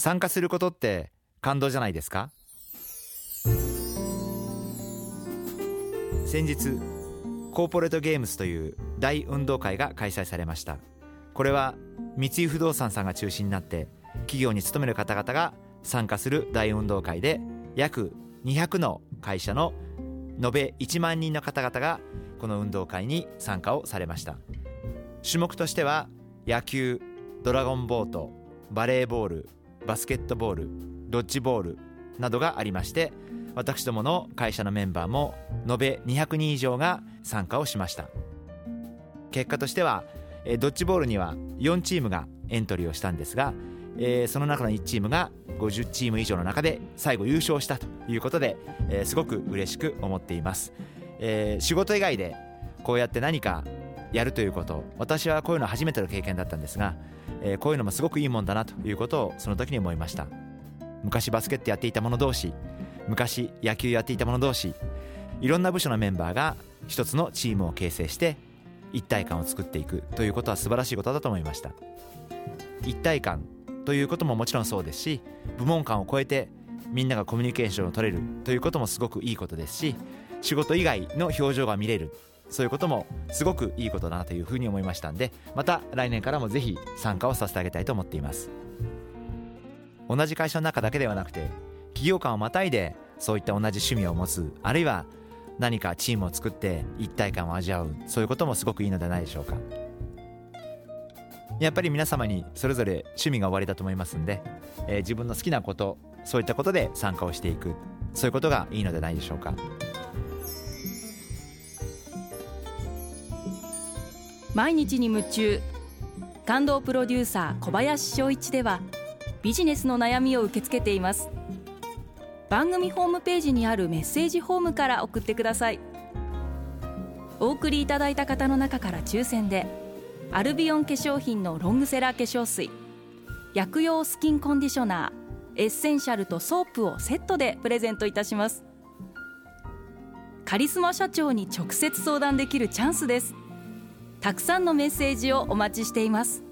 参加することって感動じゃないですか？先日コーポレートゲームスという大運動会が開催されました。これは三井不動産さんが中心になって企業に勤める方々が参加する大運動会で約200の会社の延べ1万人の方々がこの運動会に参加をされました。種目としては野球ドラゴンボートバレーボールバスケットボールドッジボールなどがありまして私どもの会社のメンバーも延べ200人以上が参加をしました。結果としてはドッジボールには4チームがエントリーをしたんですがえ、その中の1チームが50チーム以上の中で最後優勝したということで、え、すごく嬉しく思っています、え、仕事以外でこうやって何かやるということ。私はこういうの初めての経験だったんですが、えー、こういうのもすごくいいもんだなということをその時に思いました。昔バスケットやっていた者同士昔野球やっていた者同士いろんな部署のメンバーが一つのチームを形成して一体感を作っていくということは素晴らしいことだと思いました。一体感ということももちろんそうですし部門間を超えてみんながコミュニケーションを取れるということもすごくいいことですし仕事以外の表情が見れるそういうこともすごくいいことだなというふうに思いましたんでまた来年からもぜひ参加をさせてあげたいと思っています。同じ会社の中だけではなくて企業間をまたいでそういった同じ趣味を持つあるいは何かチームを作って一体感を味わうそういうこともすごくいいのではないでしょうか。やっぱり皆様にそれぞれ趣味が終わりだと思いますんで、えー、自分の好きなことそういったことで参加をしていくそういうことがいいのではないでしょうか。毎日に夢中。感動プロデューサー小林翔一ではビジネスの悩みを受け付けています。番組ホームページにあるメッセージホームから送ってください。お送りいただいた方の中から抽選でアルビオン化粧品のロングセラー化粧水薬用スキンコンディショナーエッセンシャルとソープをセットでプレゼントいたします。カリスマ社長に直接相談できるチャンスです。たくさんのメッセージをお待ちしています。